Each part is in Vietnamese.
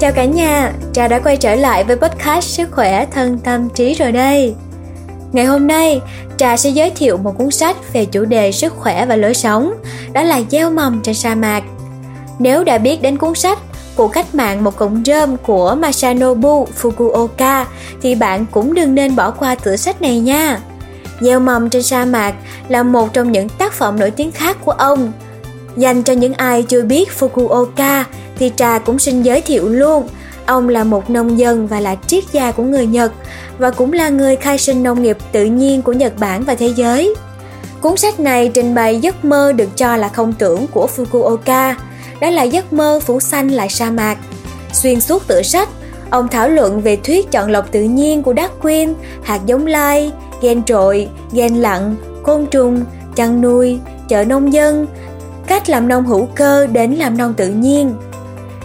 Chào cả nhà, Trà đã quay trở lại với podcast Sức khỏe thân tâm trí rồi đây. Ngày hôm nay, Trà sẽ giới thiệu một cuốn sách về chủ đề sức khỏe và lối sống, đó là Gieo mầm trên sa mạc. Nếu đã biết đến cuốn sách của cách mạng một cọng rơm của Masanobu Fukuoka thì bạn cũng đừng nên bỏ qua tựa sách này nha. Gieo mầm trên sa mạc là một trong những tác phẩm nổi tiếng khác của ông. Dành cho những ai chưa biết Fukuoka thì Trà cũng xin giới thiệu luôn. Ông là một nông dân và là triết gia của người Nhật và cũng là người khai sinh nông nghiệp tự nhiên của Nhật Bản và thế giới. Cuốn sách này trình bày giấc mơ được cho là không tưởng của Fukuoka, đó là giấc mơ phủ xanh lại sa mạc. Xuyên suốt tựa sách, ông thảo luận về thuyết chọn lọc tự nhiên của Darwin, hạt giống lai, gen trội, gen lặn, côn trùng, chăn nuôi, chợ nông dân, cách làm nông hữu cơ đến làm nông tự nhiên.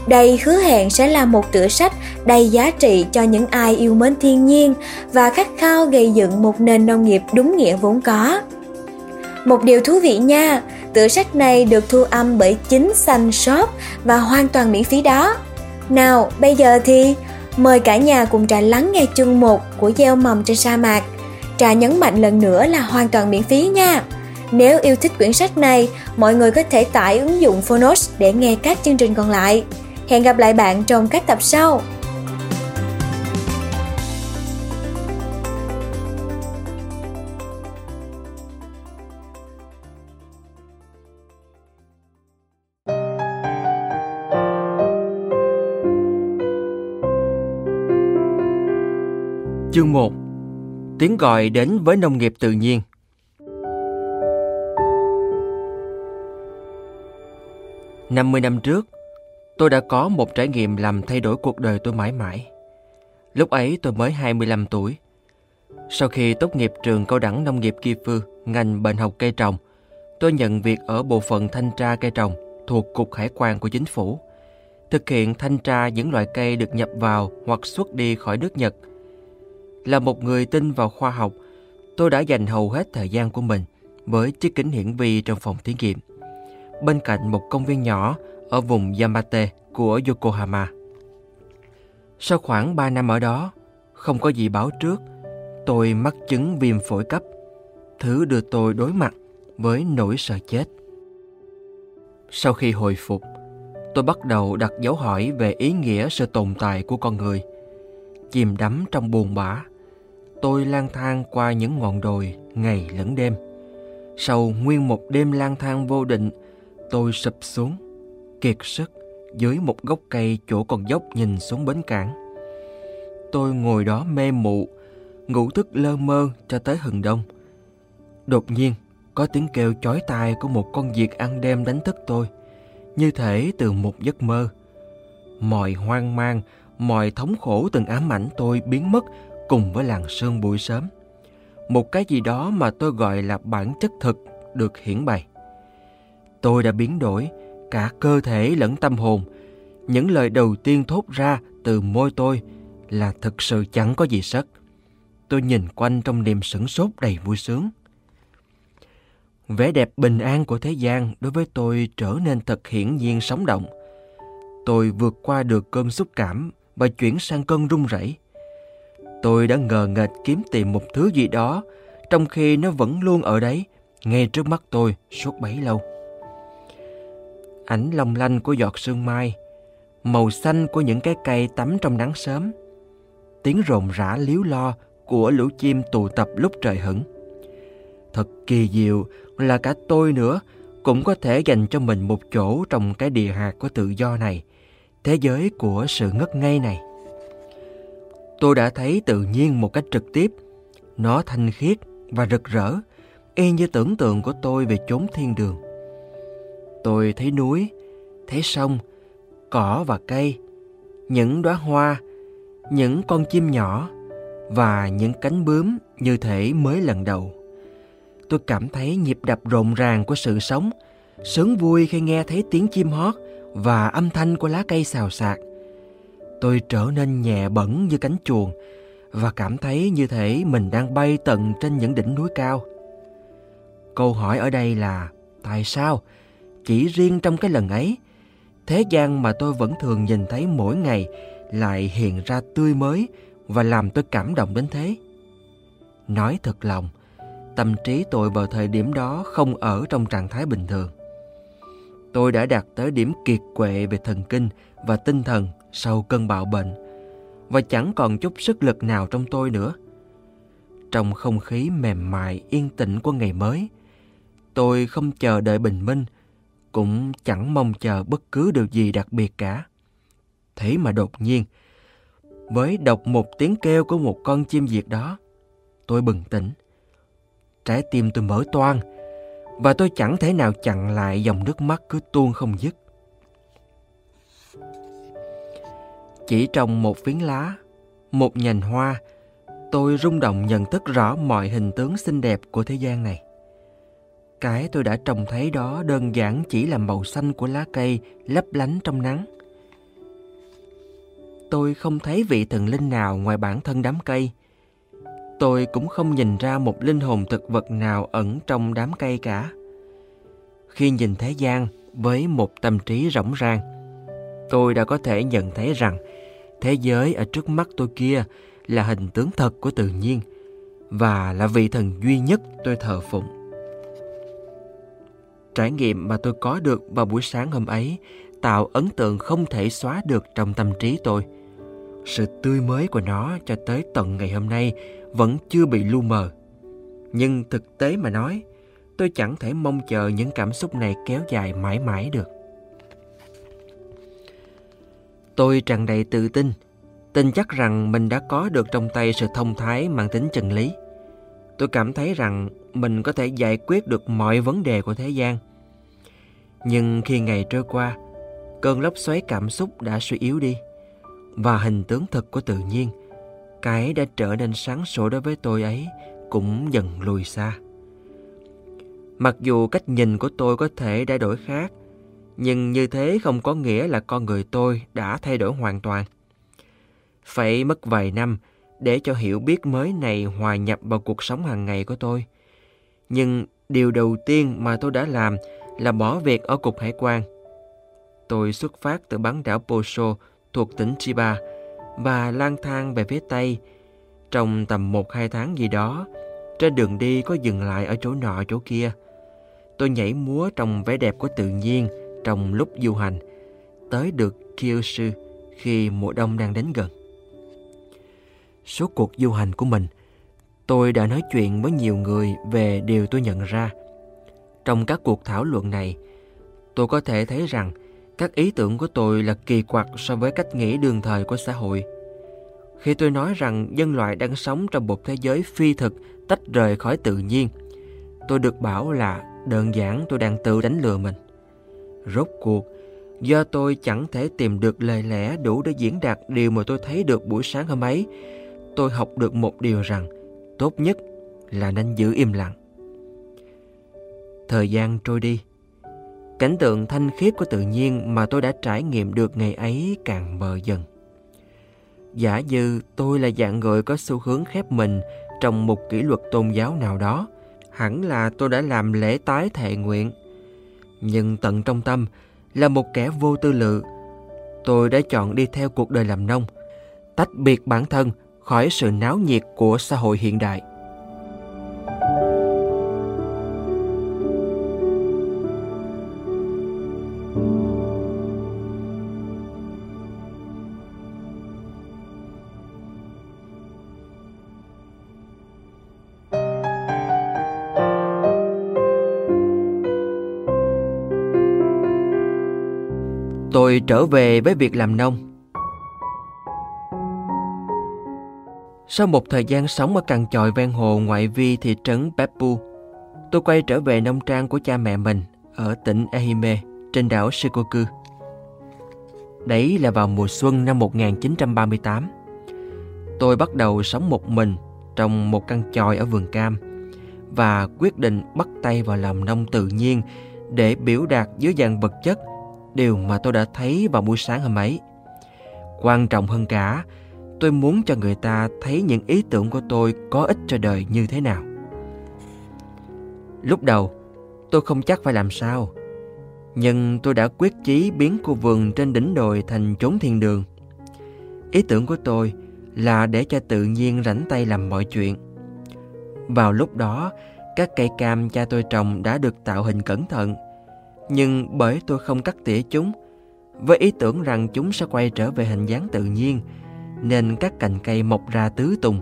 Đây hứa hẹn sẽ là một tựa sách đầy giá trị cho những ai yêu mến thiên nhiên và khát khao gây dựng một nền nông nghiệp đúng nghĩa vốn có. Một điều thú vị nha, tựa sách này được thu âm bởi chính Xanh Shop và hoàn toàn miễn phí đó. Nào, bây giờ thì mời cả nhà cùng trà lắng nghe chương 1 của Gieo mầm trên sa mạc. Trà nhấn mạnh lần nữa là hoàn toàn miễn phí nha. Nếu yêu thích quyển sách này, mọi người có thể tải ứng dụng Phonos để nghe các chương trình còn lại. Hẹn gặp lại bạn trong các tập sau. Chương 1 Tiếng gọi đến với nông nghiệp tự nhiên năm mươi năm trước, tôi đã có một trải nghiệm làm thay đổi cuộc đời tôi mãi mãi. Lúc ấy tôi mới 25 tuổi. Sau khi tốt nghiệp trường cao đẳng nông nghiệp Kỳ Phư, ngành bệnh học cây trồng, tôi nhận việc ở bộ phận thanh tra cây trồng thuộc Cục Hải quan của chính phủ, thực hiện thanh tra những loại cây được nhập vào hoặc xuất đi khỏi nước Nhật. Là một người tin vào khoa học, tôi đã dành hầu hết thời gian của mình với chiếc kính hiển vi trong phòng thí nghiệm, bên cạnh một công viên nhỏ ở vùng Yamate của Yokohama. Sau khoảng 3 năm ở đó, không có gì báo trước, tôi mắc chứng viêm phổi cấp, thứ đưa tôi đối mặt với nỗi sợ chết. Sau khi hồi phục, tôi bắt đầu đặt dấu hỏi về ý nghĩa sự tồn tại của con người. Chìm đắm trong buồn bã, tôi lang thang qua những ngọn đồi ngày lẫn đêm. Sau nguyên một đêm lang thang vô định, tôi sụp xuống, kiệt sức dưới một gốc cây chỗ con dốc nhìn xuống bến cảng. Tôi ngồi đó mê mụ, ngủ thức lơ mơ cho tới hừng đông. Đột nhiên, có tiếng kêu chói tai của một con diệt ăn đêm đánh thức tôi, như thể từ một giấc mơ. Mọi hoang mang, mọi thống khổ từng ám ảnh tôi biến mất cùng với làn sương buổi sớm. Một cái gì đó mà tôi gọi là bản chất thực được hiển bày. Tôi đã biến đổi, cả cơ thể lẫn tâm hồn. Những lời đầu tiên thốt ra từ môi tôi là thực sự chẳng có gì sất. Tôi nhìn quanh trong niềm sửng sốt đầy vui sướng. Vẻ đẹp bình an của thế gian đối với tôi trở nên thật hiển nhiên sống động. Tôi vượt qua được cơn xúc cảm và chuyển sang cơn run rẩy. Tôi đã ngờ nghệch kiếm tìm một thứ gì đó trong khi nó vẫn luôn ở đấy, ngay trước mắt tôi suốt bấy lâu ảnh long lanh của giọt sương mai, màu xanh của những cái cây tắm trong nắng sớm, tiếng rộn rã líu lo của lũ chim tụ tập lúc trời hửng. Thật kỳ diệu là cả tôi nữa cũng có thể dành cho mình một chỗ trong cái địa hạt của tự do này, thế giới của sự ngất ngây này. Tôi đã thấy tự nhiên một cách trực tiếp, nó thanh khiết và rực rỡ, y như tưởng tượng của tôi về chốn thiên đường. Tôi thấy núi, thấy sông, cỏ và cây, những đóa hoa, những con chim nhỏ và những cánh bướm như thể mới lần đầu. Tôi cảm thấy nhịp đập rộn ràng của sự sống, sướng vui khi nghe thấy tiếng chim hót và âm thanh của lá cây xào xạc. Tôi trở nên nhẹ bẩn như cánh chuồn và cảm thấy như thể mình đang bay tận trên những đỉnh núi cao. Câu hỏi ở đây là tại sao chỉ riêng trong cái lần ấy thế gian mà tôi vẫn thường nhìn thấy mỗi ngày lại hiện ra tươi mới và làm tôi cảm động đến thế. Nói thật lòng, tâm trí tôi vào thời điểm đó không ở trong trạng thái bình thường. Tôi đã đạt tới điểm kiệt quệ về thần kinh và tinh thần sau cơn bạo bệnh và chẳng còn chút sức lực nào trong tôi nữa. Trong không khí mềm mại yên tĩnh của ngày mới, tôi không chờ đợi bình minh, cũng chẳng mong chờ bất cứ điều gì đặc biệt cả. Thế mà đột nhiên, với đọc một tiếng kêu của một con chim diệt đó, tôi bừng tỉnh. Trái tim tôi mở toang và tôi chẳng thể nào chặn lại dòng nước mắt cứ tuôn không dứt. Chỉ trong một phiến lá, một nhành hoa, tôi rung động nhận thức rõ mọi hình tướng xinh đẹp của thế gian này. Cái tôi đã trông thấy đó đơn giản chỉ là màu xanh của lá cây lấp lánh trong nắng. Tôi không thấy vị thần linh nào ngoài bản thân đám cây. Tôi cũng không nhìn ra một linh hồn thực vật nào ẩn trong đám cây cả. Khi nhìn thế gian với một tâm trí rỗng rang, tôi đã có thể nhận thấy rằng thế giới ở trước mắt tôi kia là hình tướng thật của tự nhiên và là vị thần duy nhất tôi thờ phụng. Trải nghiệm mà tôi có được vào buổi sáng hôm ấy tạo ấn tượng không thể xóa được trong tâm trí tôi. Sự tươi mới của nó cho tới tận ngày hôm nay vẫn chưa bị lu mờ. Nhưng thực tế mà nói, tôi chẳng thể mong chờ những cảm xúc này kéo dài mãi mãi được. Tôi tràn đầy tự tin, tin chắc rằng mình đã có được trong tay sự thông thái mang tính chân lý. Tôi cảm thấy rằng mình có thể giải quyết được mọi vấn đề của thế gian. Nhưng khi ngày trôi qua, cơn lốc xoáy cảm xúc đã suy yếu đi và hình tướng thực của tự nhiên, cái đã trở nên sáng sủa đối với tôi ấy cũng dần lùi xa. Mặc dù cách nhìn của tôi có thể đã đổi khác, nhưng như thế không có nghĩa là con người tôi đã thay đổi hoàn toàn. Phải mất vài năm để cho hiểu biết mới này hòa nhập vào cuộc sống hàng ngày của tôi. Nhưng điều đầu tiên mà tôi đã làm là bỏ việc ở cục hải quan. Tôi xuất phát từ bán đảo Poso thuộc tỉnh Chiba và lang thang về phía Tây. Trong tầm một hai tháng gì đó, trên đường đi có dừng lại ở chỗ nọ chỗ kia. Tôi nhảy múa trong vẻ đẹp của tự nhiên trong lúc du hành, tới được Kyushu khi mùa đông đang đến gần số cuộc du hành của mình, tôi đã nói chuyện với nhiều người về điều tôi nhận ra. Trong các cuộc thảo luận này, tôi có thể thấy rằng các ý tưởng của tôi là kỳ quặc so với cách nghĩ đương thời của xã hội. Khi tôi nói rằng nhân loại đang sống trong một thế giới phi thực tách rời khỏi tự nhiên, tôi được bảo là đơn giản tôi đang tự đánh lừa mình. Rốt cuộc, do tôi chẳng thể tìm được lời lẽ đủ để diễn đạt điều mà tôi thấy được buổi sáng hôm ấy, tôi học được một điều rằng tốt nhất là nên giữ im lặng. Thời gian trôi đi, cảnh tượng thanh khiết của tự nhiên mà tôi đã trải nghiệm được ngày ấy càng mờ dần. Giả như tôi là dạng người có xu hướng khép mình trong một kỷ luật tôn giáo nào đó, hẳn là tôi đã làm lễ tái thệ nguyện. Nhưng tận trong tâm là một kẻ vô tư lự, tôi đã chọn đi theo cuộc đời làm nông, tách biệt bản thân khỏi sự náo nhiệt của xã hội hiện đại. Tôi trở về với việc làm nông. Sau một thời gian sống ở cằn chòi ven hồ ngoại vi thị trấn Beppu, tôi quay trở về nông trang của cha mẹ mình ở tỉnh Ehime trên đảo Shikoku. Đấy là vào mùa xuân năm 1938. Tôi bắt đầu sống một mình trong một căn chòi ở vườn cam và quyết định bắt tay vào làm nông tự nhiên để biểu đạt dưới dạng vật chất điều mà tôi đã thấy vào buổi sáng hôm ấy. Quan trọng hơn cả, tôi muốn cho người ta thấy những ý tưởng của tôi có ích cho đời như thế nào. Lúc đầu, tôi không chắc phải làm sao. Nhưng tôi đã quyết chí biến khu vườn trên đỉnh đồi thành chốn thiên đường. Ý tưởng của tôi là để cho tự nhiên rảnh tay làm mọi chuyện. Vào lúc đó, các cây cam cha tôi trồng đã được tạo hình cẩn thận. Nhưng bởi tôi không cắt tỉa chúng, với ý tưởng rằng chúng sẽ quay trở về hình dáng tự nhiên, nên các cành cây mọc ra tứ tung,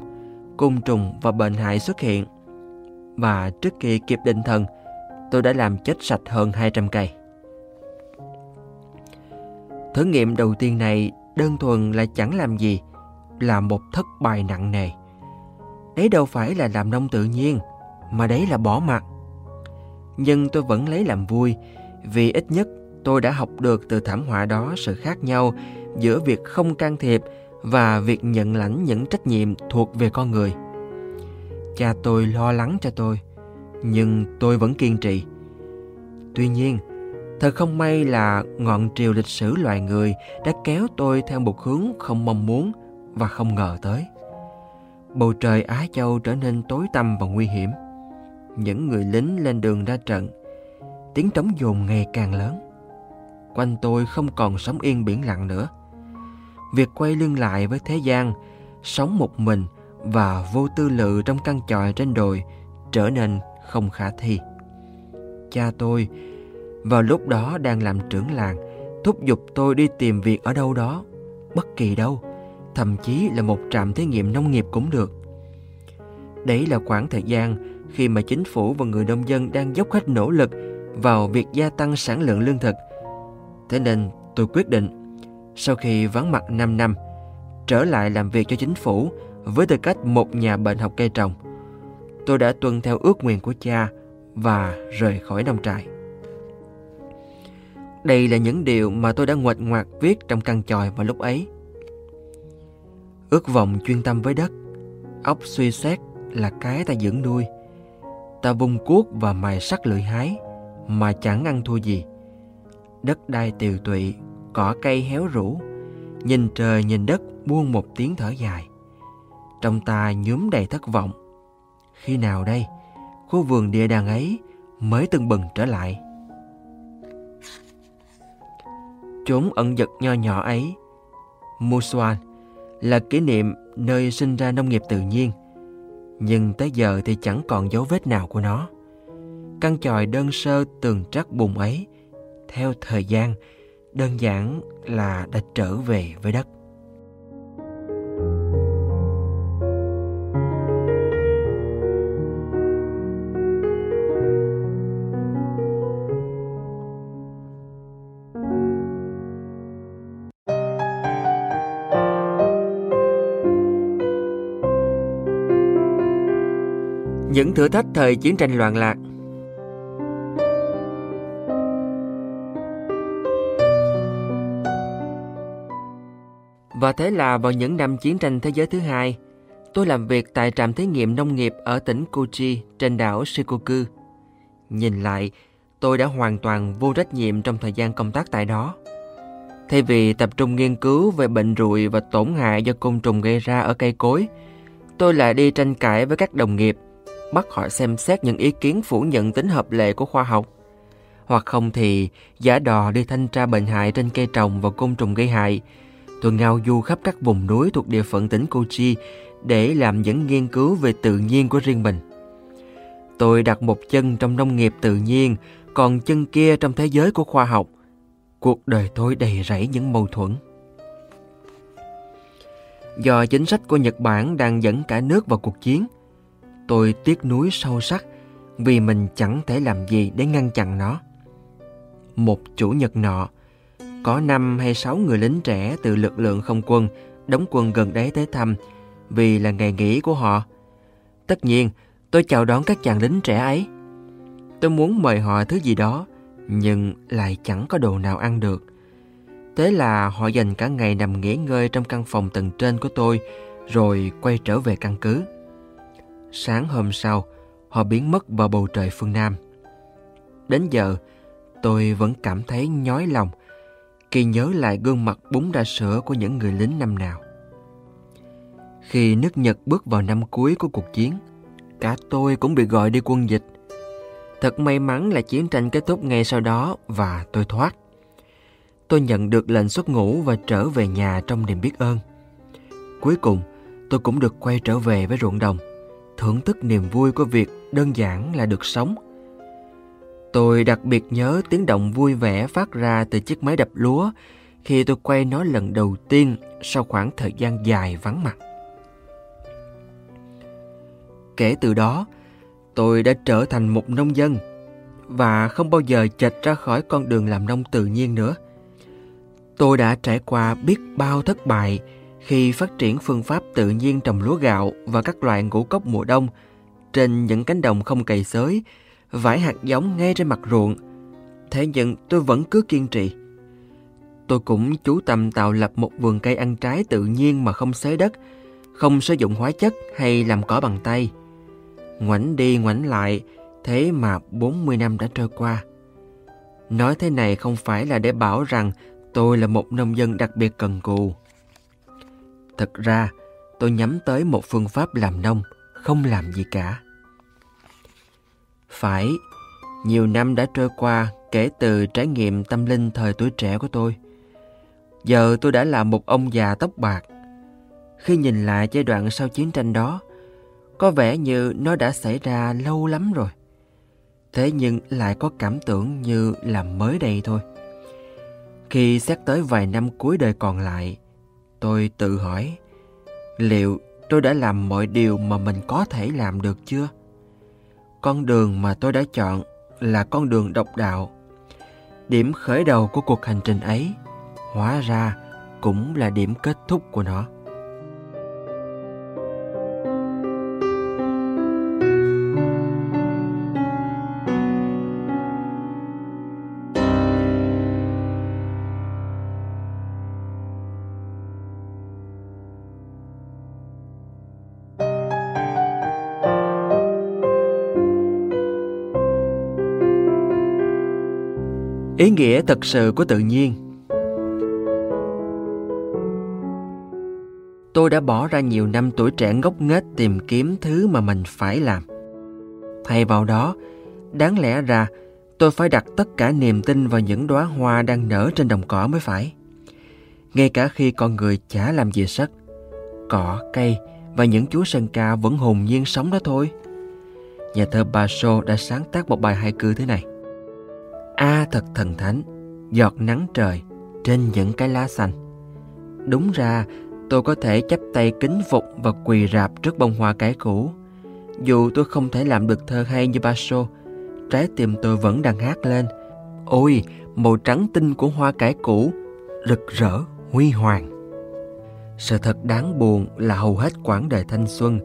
côn trùng và bệnh hại xuất hiện. Và trước khi kịp định thần, tôi đã làm chết sạch hơn 200 cây. Thử nghiệm đầu tiên này đơn thuần là chẳng làm gì, là một thất bại nặng nề. Đấy đâu phải là làm nông tự nhiên, mà đấy là bỏ mặt. Nhưng tôi vẫn lấy làm vui, vì ít nhất tôi đã học được từ thảm họa đó sự khác nhau giữa việc không can thiệp và việc nhận lãnh những trách nhiệm thuộc về con người. Cha tôi lo lắng cho tôi, nhưng tôi vẫn kiên trì. Tuy nhiên, thật không may là ngọn triều lịch sử loài người đã kéo tôi theo một hướng không mong muốn và không ngờ tới. Bầu trời Á Châu trở nên tối tăm và nguy hiểm. Những người lính lên đường ra trận, tiếng trống dồn ngày càng lớn. Quanh tôi không còn sống yên biển lặng nữa. Việc quay lưng lại với thế gian, sống một mình và vô tư lự trong căn tròi trên đồi trở nên không khả thi. Cha tôi vào lúc đó đang làm trưởng làng, thúc giục tôi đi tìm việc ở đâu đó, bất kỳ đâu, thậm chí là một trạm thí nghiệm nông nghiệp cũng được. Đấy là khoảng thời gian khi mà chính phủ và người nông dân đang dốc hết nỗ lực vào việc gia tăng sản lượng lương thực. Thế nên tôi quyết định, sau khi vắng mặt 5 năm, trở lại làm việc cho chính phủ với tư cách một nhà bệnh học cây trồng. Tôi đã tuân theo ước nguyện của cha và rời khỏi nông trại. Đây là những điều mà tôi đã nguệch ngoạc viết trong căn tròi vào lúc ấy. Ước vọng chuyên tâm với đất, óc suy xét là cái ta dưỡng nuôi. Ta vung cuốc và mài sắt lưỡi hái mà chẳng ăn thua gì. Đất đai tiều tụy, cỏ cây héo rũ, nhìn trời nhìn đất buông một tiếng thở dài. Trong ta nhuốm đầy thất vọng. Khi nào đây, khu vườn địa đàng ấy mới từng bừng trở lại. Chốn ẩn giật nho nhỏ ấy, Musuan là kỷ niệm nơi sinh ra nông nghiệp tự nhiên. Nhưng tới giờ thì chẳng còn dấu vết nào của nó. Căn tròi đơn sơ tường trắc bùn ấy, theo thời gian, đơn giản là đã trở về với đất. những thử thách thời chiến tranh loạn lạc. Và thế là vào những năm chiến tranh thế giới thứ hai, tôi làm việc tại trạm thí nghiệm nông nghiệp ở tỉnh Kochi trên đảo Shikoku. Nhìn lại, tôi đã hoàn toàn vô trách nhiệm trong thời gian công tác tại đó. Thay vì tập trung nghiên cứu về bệnh rụi và tổn hại do côn trùng gây ra ở cây cối, tôi lại đi tranh cãi với các đồng nghiệp bắt họ xem xét những ý kiến phủ nhận tính hợp lệ của khoa học. Hoặc không thì giả đò đi thanh tra bệnh hại trên cây trồng và côn trùng gây hại. Tôi ngao du khắp các vùng núi thuộc địa phận tỉnh Kochi để làm những nghiên cứu về tự nhiên của riêng mình. Tôi đặt một chân trong nông nghiệp tự nhiên, còn chân kia trong thế giới của khoa học. Cuộc đời tôi đầy rẫy những mâu thuẫn. Do chính sách của Nhật Bản đang dẫn cả nước vào cuộc chiến, Tôi tiếc nuối sâu sắc vì mình chẳng thể làm gì để ngăn chặn nó. Một chủ nhật nọ, có năm hay sáu người lính trẻ từ lực lượng không quân đóng quân gần đấy tới thăm vì là ngày nghỉ của họ. Tất nhiên, tôi chào đón các chàng lính trẻ ấy. Tôi muốn mời họ thứ gì đó, nhưng lại chẳng có đồ nào ăn được. Thế là họ dành cả ngày nằm nghỉ ngơi trong căn phòng tầng trên của tôi, rồi quay trở về căn cứ. Sáng hôm sau, họ biến mất vào bầu trời phương Nam. Đến giờ, tôi vẫn cảm thấy nhói lòng Kỳ nhớ lại gương mặt bún ra sữa của những người lính năm nào. Khi nước Nhật bước vào năm cuối của cuộc chiến, cả tôi cũng bị gọi đi quân dịch. Thật may mắn là chiến tranh kết thúc ngay sau đó và tôi thoát. Tôi nhận được lệnh xuất ngũ và trở về nhà trong niềm biết ơn. Cuối cùng, tôi cũng được quay trở về với ruộng đồng, thưởng thức niềm vui của việc đơn giản là được sống. Tôi đặc biệt nhớ tiếng động vui vẻ phát ra từ chiếc máy đập lúa khi tôi quay nó lần đầu tiên sau khoảng thời gian dài vắng mặt. Kể từ đó, tôi đã trở thành một nông dân và không bao giờ chệch ra khỏi con đường làm nông tự nhiên nữa. Tôi đã trải qua biết bao thất bại khi phát triển phương pháp tự nhiên trồng lúa gạo và các loại ngũ cốc mùa đông trên những cánh đồng không cày xới, vải hạt giống ngay trên mặt ruộng. Thế nhưng tôi vẫn cứ kiên trì. Tôi cũng chú tâm tạo lập một vườn cây ăn trái tự nhiên mà không xới đất, không sử dụng hóa chất hay làm cỏ bằng tay. Ngoảnh đi ngoảnh lại, thế mà 40 năm đã trôi qua. Nói thế này không phải là để bảo rằng tôi là một nông dân đặc biệt cần cù. Thật ra, tôi nhắm tới một phương pháp làm nông, không làm gì cả. Phải, nhiều năm đã trôi qua kể từ trải nghiệm tâm linh thời tuổi trẻ của tôi. Giờ tôi đã là một ông già tóc bạc. Khi nhìn lại giai đoạn sau chiến tranh đó, có vẻ như nó đã xảy ra lâu lắm rồi. Thế nhưng lại có cảm tưởng như là mới đây thôi. Khi xét tới vài năm cuối đời còn lại, tôi tự hỏi liệu tôi đã làm mọi điều mà mình có thể làm được chưa? Con đường mà tôi đã chọn là con đường độc đạo. Điểm khởi đầu của cuộc hành trình ấy, hóa ra cũng là điểm kết thúc của nó. Ý nghĩa thật sự của tự nhiên. Tôi đã bỏ ra nhiều năm tuổi trẻ ngốc nghếch tìm kiếm thứ mà mình phải làm. Thay vào đó, đáng lẽ ra, tôi phải đặt tất cả niềm tin vào những đóa hoa đang nở trên đồng cỏ mới phải. Ngay cả khi con người chả làm gì sất, cỏ, cây và những chú sơn ca vẫn hồn nhiên sống đó thôi. Nhà thơ Basho đã sáng tác một bài hai cư thế này. A thật thần thánh, giọt nắng trời trên những cái lá xanh. Đúng ra, tôi có thể chắp tay kính phục và quỳ rạp trước bông hoa cái cũ. Dù tôi không thể làm được thơ hay như Basho, trái tim tôi vẫn đang hát lên. Ôi, màu trắng tinh của hoa cải cũ, rực rỡ, huy hoàng. Sự thật đáng buồn là hầu hết quãng đời thanh xuân,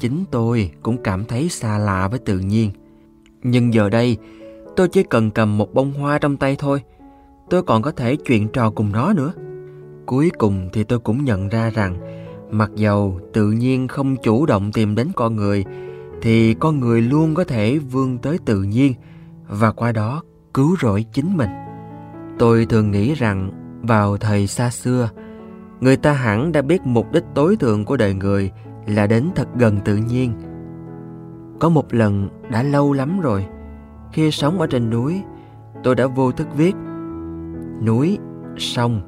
chính tôi cũng cảm thấy xa lạ với tự nhiên. Nhưng giờ đây, Tôi chỉ cần cầm một bông hoa trong tay thôi. Tôi còn có thể chuyện trò cùng nó nữa. Cuối cùng thì tôi cũng nhận ra rằng mặc dầu tự nhiên không chủ động tìm đến con người thì con người luôn có thể vươn tới tự nhiên và qua đó cứu rỗi chính mình. Tôi thường nghĩ rằng vào thời xa xưa, người ta hẳn đã biết mục đích tối thượng của đời người là đến thật gần tự nhiên. Có một lần đã lâu lắm rồi, khi sống ở trên núi, tôi đã vô thức viết núi, sông,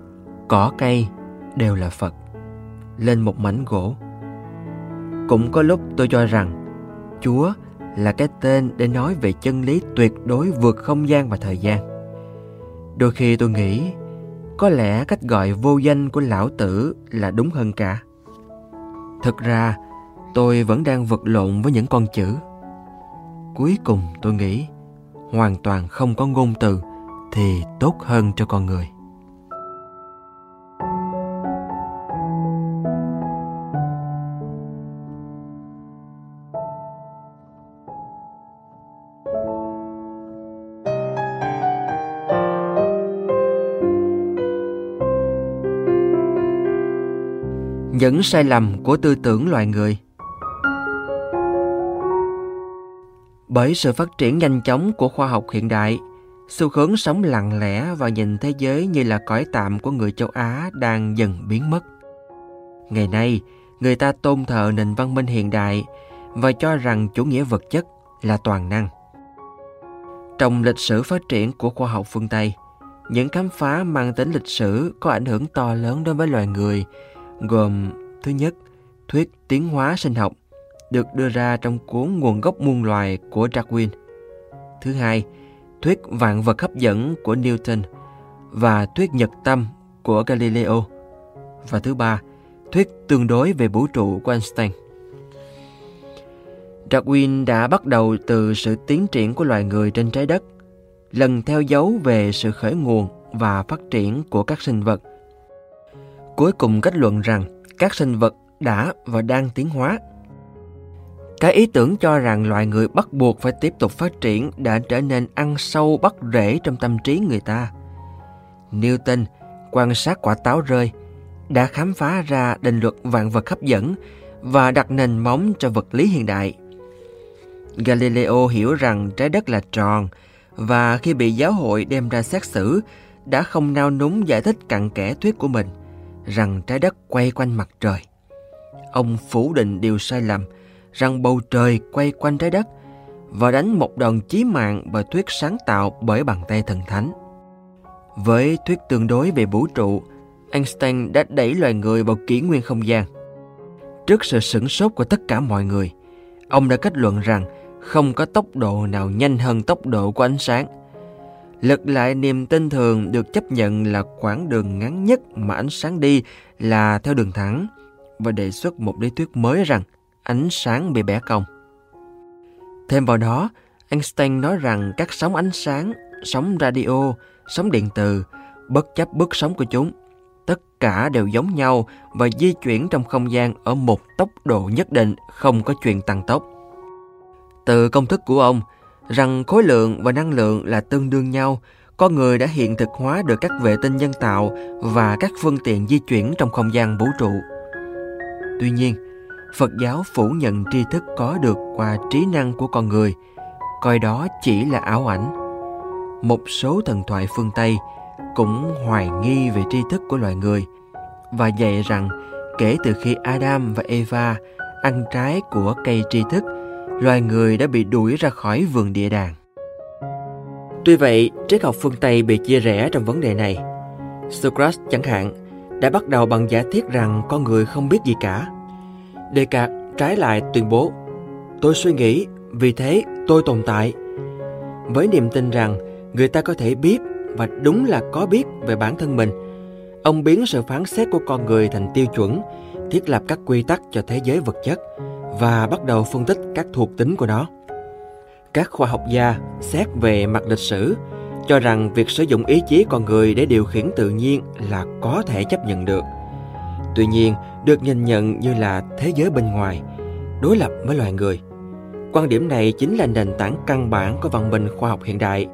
cỏ cây đều là Phật lên một mảnh gỗ. Cũng có lúc tôi cho rằng Chúa là cái tên để nói về chân lý tuyệt đối vượt không gian và thời gian. Đôi khi tôi nghĩ có lẽ cách gọi vô danh của lão tử là đúng hơn cả. Thực ra, tôi vẫn đang vật lộn với những con chữ. Cuối cùng tôi nghĩ hoàn toàn không có ngôn từ thì tốt hơn cho con người. Những sai lầm của tư tưởng loài người Bởi sự phát triển nhanh chóng của khoa học hiện đại, xu hướng sống lặng lẽ và nhìn thế giới như là cõi tạm của người châu Á đang dần biến mất. Ngày nay, người ta tôn thờ nền văn minh hiện đại và cho rằng chủ nghĩa vật chất là toàn năng. Trong lịch sử phát triển của khoa học phương Tây, những khám phá mang tính lịch sử có ảnh hưởng to lớn đối với loài người, gồm thứ nhất, thuyết tiến hóa sinh học được đưa ra trong cuốn Nguồn gốc muôn loài của Darwin. Thứ hai, thuyết vạn vật hấp dẫn của Newton và thuyết nhật tâm của Galileo. Và thứ ba, thuyết tương đối về vũ trụ của Einstein. Darwin đã bắt đầu từ sự tiến triển của loài người trên trái đất, lần theo dấu về sự khởi nguồn và phát triển của các sinh vật. Cuối cùng kết luận rằng các sinh vật đã và đang tiến hóa. Cái ý tưởng cho rằng loài người bắt buộc phải tiếp tục phát triển đã trở nên ăn sâu bắt rễ trong tâm trí người ta. Newton quan sát quả táo rơi, đã khám phá ra định luật vạn vật hấp dẫn và đặt nền móng cho vật lý hiện đại. Galileo hiểu rằng trái đất là tròn và khi bị giáo hội đem ra xét xử đã không nao núng giải thích cặn kẽ thuyết của mình rằng trái đất quay quanh mặt trời. Ông phủ định điều sai lầm rằng bầu trời quay quanh trái đất và đánh một đòn chí mạng bởi thuyết sáng tạo bởi bàn tay thần thánh. Với thuyết tương đối về vũ trụ, Einstein đã đẩy loài người vào kỷ nguyên không gian. Trước sự sửng sốt của tất cả mọi người, ông đã kết luận rằng không có tốc độ nào nhanh hơn tốc độ của ánh sáng. Lật lại niềm tin thường được chấp nhận là quãng đường ngắn nhất mà ánh sáng đi là theo đường thẳng và đề xuất một lý thuyết mới rằng ánh sáng bị bẻ cong. Thêm vào đó, Einstein nói rằng các sóng ánh sáng, sóng radio, sóng điện từ, bất chấp bước sóng của chúng, tất cả đều giống nhau và di chuyển trong không gian ở một tốc độ nhất định, không có chuyện tăng tốc. Từ công thức của ông, rằng khối lượng và năng lượng là tương đương nhau, con người đã hiện thực hóa được các vệ tinh nhân tạo và các phương tiện di chuyển trong không gian vũ trụ. Tuy nhiên, Phật giáo phủ nhận tri thức có được qua trí năng của con người, coi đó chỉ là ảo ảnh. Một số thần thoại phương Tây cũng hoài nghi về tri thức của loài người và dạy rằng kể từ khi Adam và Eva ăn trái của cây tri thức, loài người đã bị đuổi ra khỏi vườn địa đàng. Tuy vậy, triết học phương Tây bị chia rẽ trong vấn đề này. Socrates chẳng hạn đã bắt đầu bằng giả thiết rằng con người không biết gì cả. Descartes trái lại tuyên bố Tôi suy nghĩ, vì thế tôi tồn tại. Với niềm tin rằng người ta có thể biết và đúng là có biết về bản thân mình, ông biến sự phán xét của con người thành tiêu chuẩn, thiết lập các quy tắc cho thế giới vật chất và bắt đầu phân tích các thuộc tính của nó. Các khoa học gia xét về mặt lịch sử cho rằng việc sử dụng ý chí con người để điều khiển tự nhiên là có thể chấp nhận được. Tuy nhiên, được nhìn nhận như là thế giới bên ngoài, đối lập với loài người. Quan điểm này chính là nền tảng căn bản của văn minh khoa học hiện đại.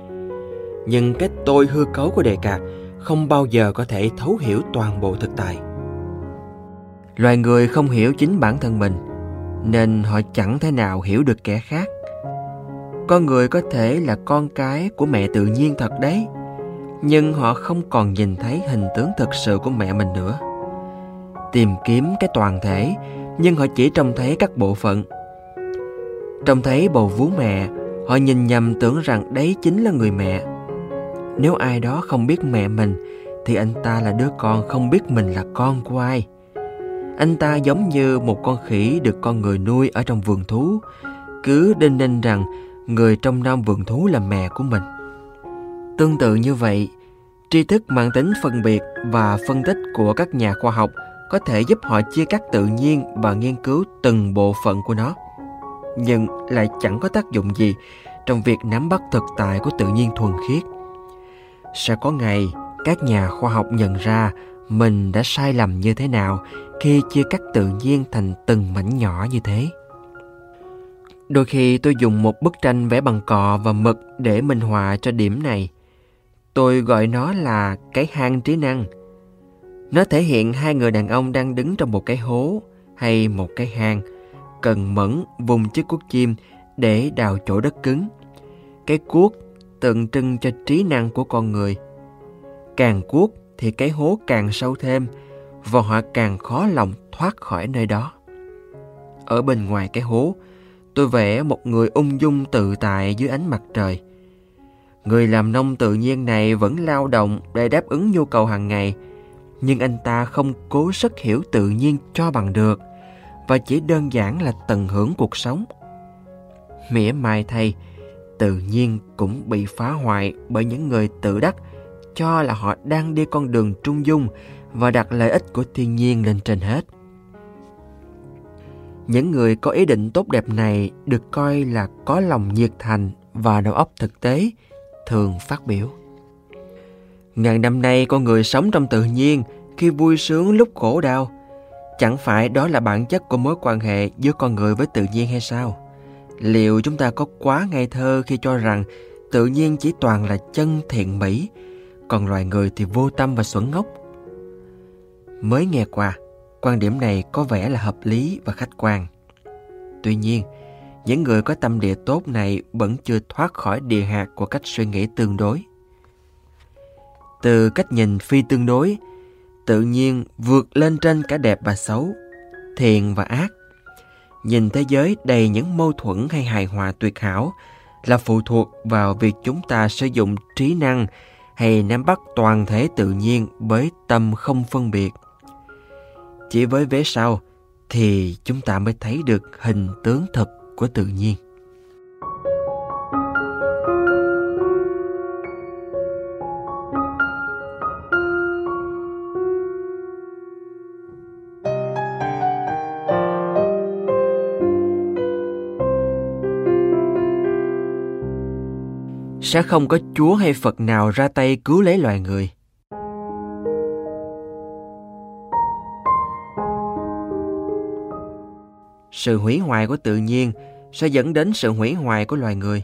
Nhưng cái tôi hư cấu của đề cạc không bao giờ có thể thấu hiểu toàn bộ thực tại. Loài người không hiểu chính bản thân mình, nên họ chẳng thể nào hiểu được kẻ khác. Con người có thể là con cái của mẹ tự nhiên thật đấy, nhưng họ không còn nhìn thấy hình tướng thực sự của mẹ mình nữa tìm kiếm cái toàn thể, nhưng họ chỉ trông thấy các bộ phận. Trông thấy bầu vú mẹ họ nhìn nhầm tưởng rằng đấy chính là người mẹ. Nếu ai đó không biết mẹ mình, thì anh ta là đứa con không biết mình là con của ai. Anh ta giống như một con khỉ được con người nuôi ở trong vườn thú, cứ đinh ninh rằng người trong nam vườn thú là mẹ của mình. Tương tự như vậy, tri thức mang tính phân biệt và phân tích của các nhà khoa học có thể giúp họ chia cắt tự nhiên và nghiên cứu từng bộ phận của nó. Nhưng lại chẳng có tác dụng gì trong việc nắm bắt thực tại của tự nhiên thuần khiết. Sẽ có ngày, các nhà khoa học nhận ra mình đã sai lầm như thế nào khi chia cắt tự nhiên thành từng mảnh nhỏ như thế. Đôi khi tôi dùng một bức tranh vẽ bằng cọ và mực để minh họa cho điểm này. Tôi gọi nó là cái hang trí năng nó thể hiện hai người đàn ông đang đứng trong một cái hố hay một cái hang, cần mẫn vùng chiếc cuốc chim để đào chỗ đất cứng. Cái cuốc tượng trưng cho trí năng của con người. Càng cuốc thì cái hố càng sâu thêm và họ càng khó lòng thoát khỏi nơi đó. Ở bên ngoài cái hố, tôi vẽ một người ung dung tự tại dưới ánh mặt trời. Người làm nông tự nhiên này vẫn lao động để đáp ứng nhu cầu hàng ngày, nhưng anh ta không cố sức hiểu tự nhiên cho bằng được và chỉ đơn giản là tận hưởng cuộc sống. Mỉa mai thay, tự nhiên cũng bị phá hoại bởi những người tự đắc cho là họ đang đi con đường trung dung và đặt lợi ích của thiên nhiên lên trên hết. Những người có ý định tốt đẹp này được coi là có lòng nhiệt thành và đầu óc thực tế, thường phát biểu. Ngàn năm nay con người sống trong tự nhiên khi vui sướng lúc khổ đau. Chẳng phải đó là bản chất của mối quan hệ giữa con người với tự nhiên hay sao? Liệu chúng ta có quá ngây thơ khi cho rằng tự nhiên chỉ toàn là chân thiện mỹ, còn loài người thì vô tâm và xuẩn ngốc? Mới nghe qua, quan điểm này có vẻ là hợp lý và khách quan. Tuy nhiên, những người có tâm địa tốt này vẫn chưa thoát khỏi địa hạt của cách suy nghĩ tương đối. Từ cách nhìn phi tương đối, tự nhiên vượt lên trên cả đẹp và xấu, thiện và ác. Nhìn thế giới đầy những mâu thuẫn hay hài hòa tuyệt hảo là phụ thuộc vào việc chúng ta sử dụng trí năng hay nắm bắt toàn thể tự nhiên với tâm không phân biệt. Chỉ với vế sau thì chúng ta mới thấy được hình tướng thực của tự nhiên. Sẽ không có Chúa hay Phật nào ra tay cứu lấy loài người. Sự hủy hoại của tự nhiên sẽ dẫn đến sự hủy hoại của loài người.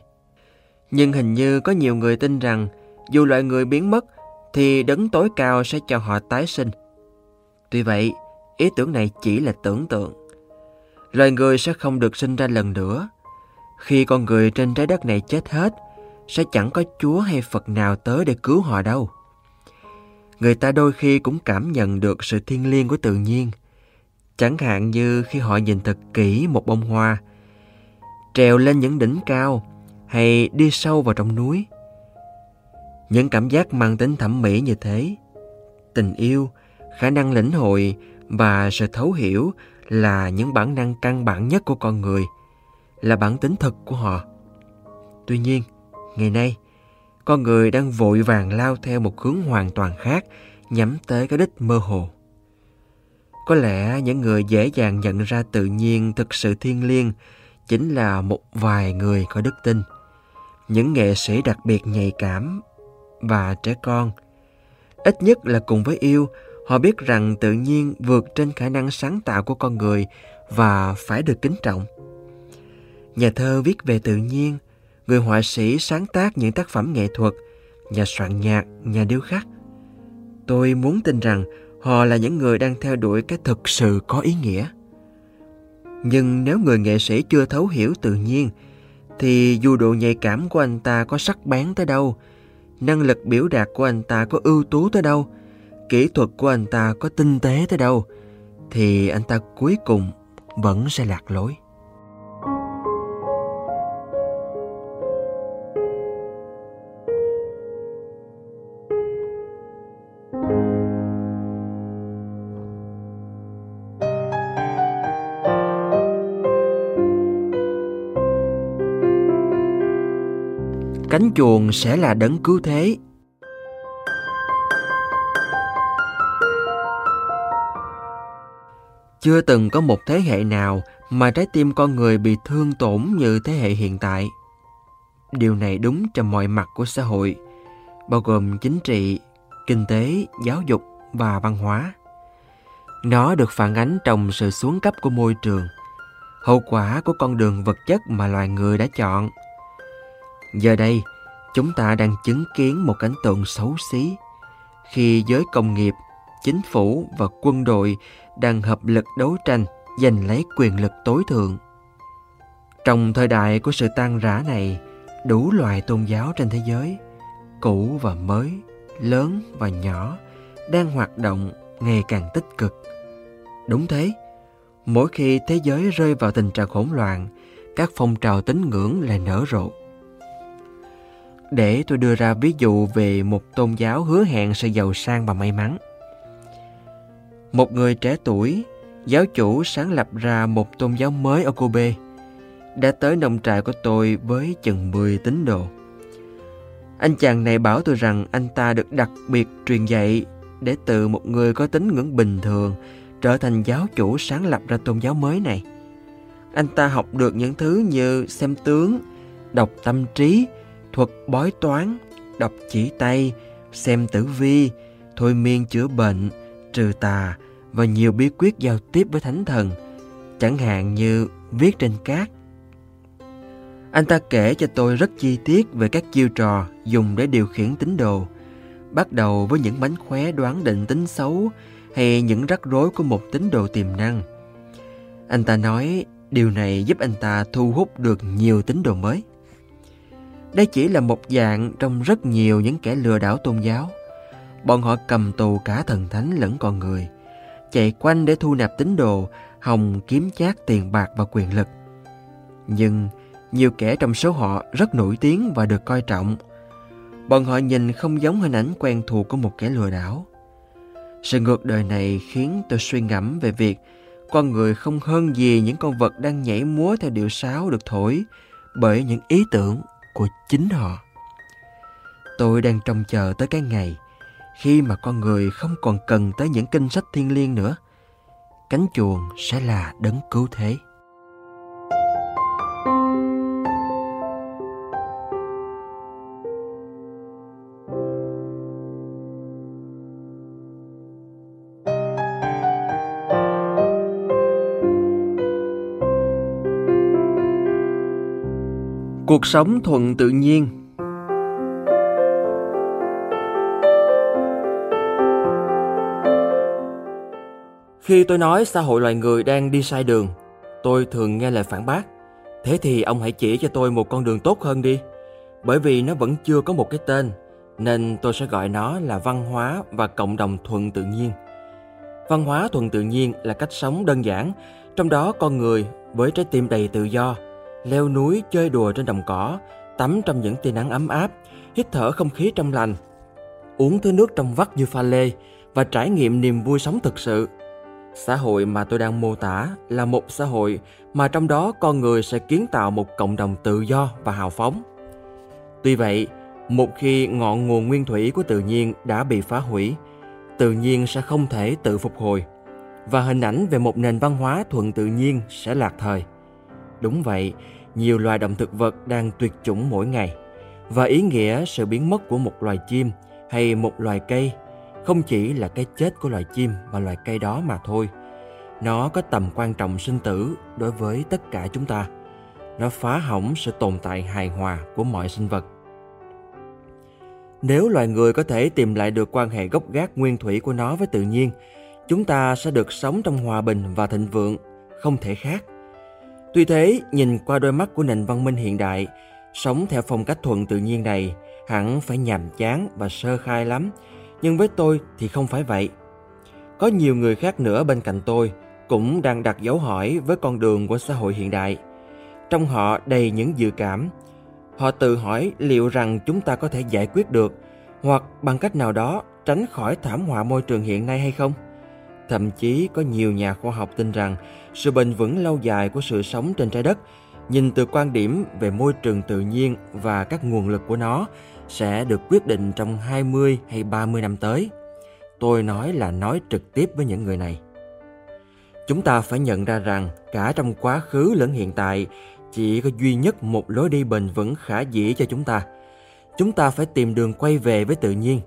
Nhưng hình như có nhiều người tin rằng dù loài người biến mất thì đấng tối cao sẽ cho họ tái sinh. Tuy vậy, ý tưởng này chỉ là tưởng tượng. Loài người sẽ không được sinh ra lần nữa. Khi con người trên trái đất này chết hết, sẽ chẳng có Chúa hay Phật nào tới để cứu họ đâu. Người ta đôi khi cũng cảm nhận được sự thiêng liêng của tự nhiên. Chẳng hạn như khi họ nhìn thật kỹ một bông hoa, trèo lên những đỉnh cao hay đi sâu vào trong núi. Những cảm giác mang tính thẩm mỹ như thế, tình yêu, khả năng lĩnh hội và sự thấu hiểu là những bản năng căn bản nhất của con người, là bản tính thực của họ. Tuy nhiên, Ngày nay, con người đang vội vàng lao theo một hướng hoàn toàn khác, nhắm tới cái đích mơ hồ. Có lẽ những người dễ dàng nhận ra tự nhiên thực sự thiêng liêng chính là một vài người có đức tin, những nghệ sĩ đặc biệt nhạy cảm và trẻ con. Ít nhất là cùng với yêu, họ biết rằng tự nhiên vượt trên khả năng sáng tạo của con người và phải được kính trọng. Nhà thơ viết về tự nhiên người họa sĩ sáng tác những tác phẩm nghệ thuật, nhà soạn nhạc, nhà điêu khắc. Tôi muốn tin rằng họ là những người đang theo đuổi cái thực sự có ý nghĩa. Nhưng nếu người nghệ sĩ chưa thấu hiểu tự nhiên, thì dù độ nhạy cảm của anh ta có sắc bén tới đâu, năng lực biểu đạt của anh ta có ưu tú tới đâu, kỹ thuật của anh ta có tinh tế tới đâu, thì anh ta cuối cùng vẫn sẽ lạc lối. Cánh chuồng sẽ là đấng cứu thế. Chưa từng có một thế hệ nào mà trái tim con người bị thương tổn như thế hệ hiện tại. Điều này đúng trong mọi mặt của xã hội, bao gồm chính trị, kinh tế, giáo dục và văn hóa. Nó được phản ánh trong sự xuống cấp của môi trường, hậu quả của con đường vật chất mà loài người đã chọn – Giờ đây, chúng ta đang chứng kiến một cảnh tượng xấu xí khi giới công nghiệp, chính phủ và quân đội đang hợp lực đấu tranh giành lấy quyền lực tối thượng. Trong thời đại của sự tan rã này, đủ loại tôn giáo trên thế giới, cũ và mới, lớn và nhỏ, đang hoạt động ngày càng tích cực. Đúng thế, mỗi khi thế giới rơi vào tình trạng hỗn loạn, các phong trào tín ngưỡng lại nở rộ để tôi đưa ra ví dụ về một tôn giáo hứa hẹn sự giàu sang và may mắn. Một người trẻ tuổi, giáo chủ sáng lập ra một tôn giáo mới ở Kobe, đã tới nông trại của tôi với chừng 10 tín đồ. Anh chàng này bảo tôi rằng anh ta được đặc biệt truyền dạy để từ một người có tính ngưỡng bình thường trở thành giáo chủ sáng lập ra tôn giáo mới này. Anh ta học được những thứ như xem tướng, đọc tâm trí, thuật bói toán, đọc chỉ tay, xem tử vi, thôi miên chữa bệnh, trừ tà và nhiều bí quyết giao tiếp với thánh thần, chẳng hạn như viết trên cát. Anh ta kể cho tôi rất chi tiết về các chiêu trò dùng để điều khiển tín đồ, bắt đầu với những bánh khóe đoán định tính xấu hay những rắc rối của một tín đồ tiềm năng. Anh ta nói điều này giúp anh ta thu hút được nhiều tín đồ mới. Đây chỉ là một dạng trong rất nhiều những kẻ lừa đảo tôn giáo. Bọn họ cầm tù cả thần thánh lẫn con người, chạy quanh để thu nạp tín đồ, hòng kiếm chác tiền bạc và quyền lực. Nhưng nhiều kẻ trong số họ rất nổi tiếng và được coi trọng. Bọn họ nhìn không giống hình ảnh quen thuộc của một kẻ lừa đảo. Sự ngược đời này khiến tôi suy ngẫm về việc con người không hơn gì những con vật đang nhảy múa theo điệu sáo được thổi bởi những ý tưởng của chính họ. Tôi đang trông chờ tới cái ngày khi mà con người không còn cần tới những kinh sách thiên liêng nữa. Cánh chuồng sẽ là đấng cứu thế. Cuộc sống thuận tự nhiên Khi tôi nói xã hội loài người đang đi sai đường, tôi thường nghe lời phản bác. Thế thì ông hãy chỉ cho tôi một con đường tốt hơn đi. Bởi vì nó vẫn chưa có một cái tên, nên tôi sẽ gọi nó là văn hóa và cộng đồng thuận tự nhiên. Văn hóa thuận tự nhiên là cách sống đơn giản, trong đó con người với trái tim đầy tự do, leo núi chơi đùa trên đồng cỏ, tắm trong những tia nắng ấm áp, hít thở không khí trong lành, uống thứ nước trong vắt như pha lê và trải nghiệm niềm vui sống thực sự. Xã hội mà tôi đang mô tả là một xã hội mà trong đó con người sẽ kiến tạo một cộng đồng tự do và hào phóng. Tuy vậy, một khi ngọn nguồn nguyên thủy của tự nhiên đã bị phá hủy, tự nhiên sẽ không thể tự phục hồi và hình ảnh về một nền văn hóa thuận tự nhiên sẽ lạc thời. Đúng vậy, nhiều loài động thực vật đang tuyệt chủng mỗi ngày và ý nghĩa sự biến mất của một loài chim hay một loài cây không chỉ là cái chết của loài chim và loài cây đó mà thôi. Nó có tầm quan trọng sinh tử đối với tất cả chúng ta. Nó phá hỏng sự tồn tại hài hòa của mọi sinh vật. Nếu loài người có thể tìm lại được quan hệ gốc gác nguyên thủy của nó với tự nhiên, chúng ta sẽ được sống trong hòa bình và thịnh vượng, không thể khác. Tuy thế, nhìn qua đôi mắt của nền văn minh hiện đại, sống theo phong cách thuận tự nhiên này hẳn phải nhàm chán và sơ khai lắm, nhưng với tôi thì không phải vậy. Có nhiều người khác nữa bên cạnh tôi cũng đang đặt dấu hỏi với con đường của xã hội hiện đại. Trong họ đầy những dự cảm. Họ tự hỏi liệu rằng chúng ta có thể giải quyết được hoặc bằng cách nào đó tránh khỏi thảm họa môi trường hiện nay hay không? Thậm chí có nhiều nhà khoa học tin rằng sự bền vững lâu dài của sự sống trên trái đất, nhìn từ quan điểm về môi trường tự nhiên và các nguồn lực của nó, sẽ được quyết định trong 20 hay 30 năm tới. Tôi nói là nói trực tiếp với những người này. Chúng ta phải nhận ra rằng cả trong quá khứ lẫn hiện tại, chỉ có duy nhất một lối đi bền vững khả dĩ cho chúng ta. Chúng ta phải tìm đường quay về với tự nhiên.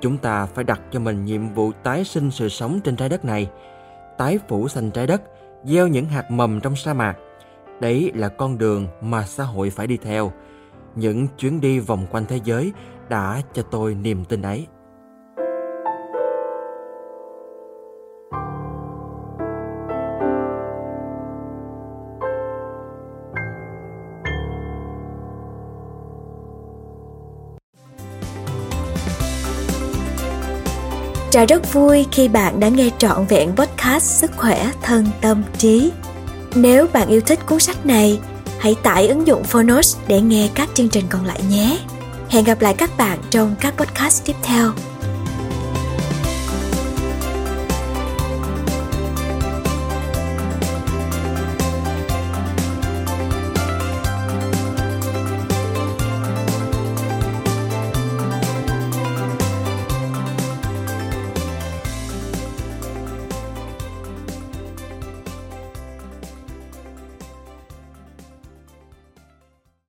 Chúng ta phải đặt cho mình nhiệm vụ tái sinh sự sống trên trái đất này, tái phủ xanh trái đất, gieo những hạt mầm trong sa mạc. Đấy là con đường mà xã hội phải đi theo – những chuyến đi vòng quanh thế giới đã cho tôi niềm tin ấy. Trà rất vui khi bạn đã nghe trọn vẹn podcast Sức khỏe thân tâm trí. Nếu bạn yêu thích cuốn sách này, hãy tải ứng dụng Phonos để nghe các chương trình còn lại nhé. Hẹn gặp lại các bạn trong các podcast tiếp theo.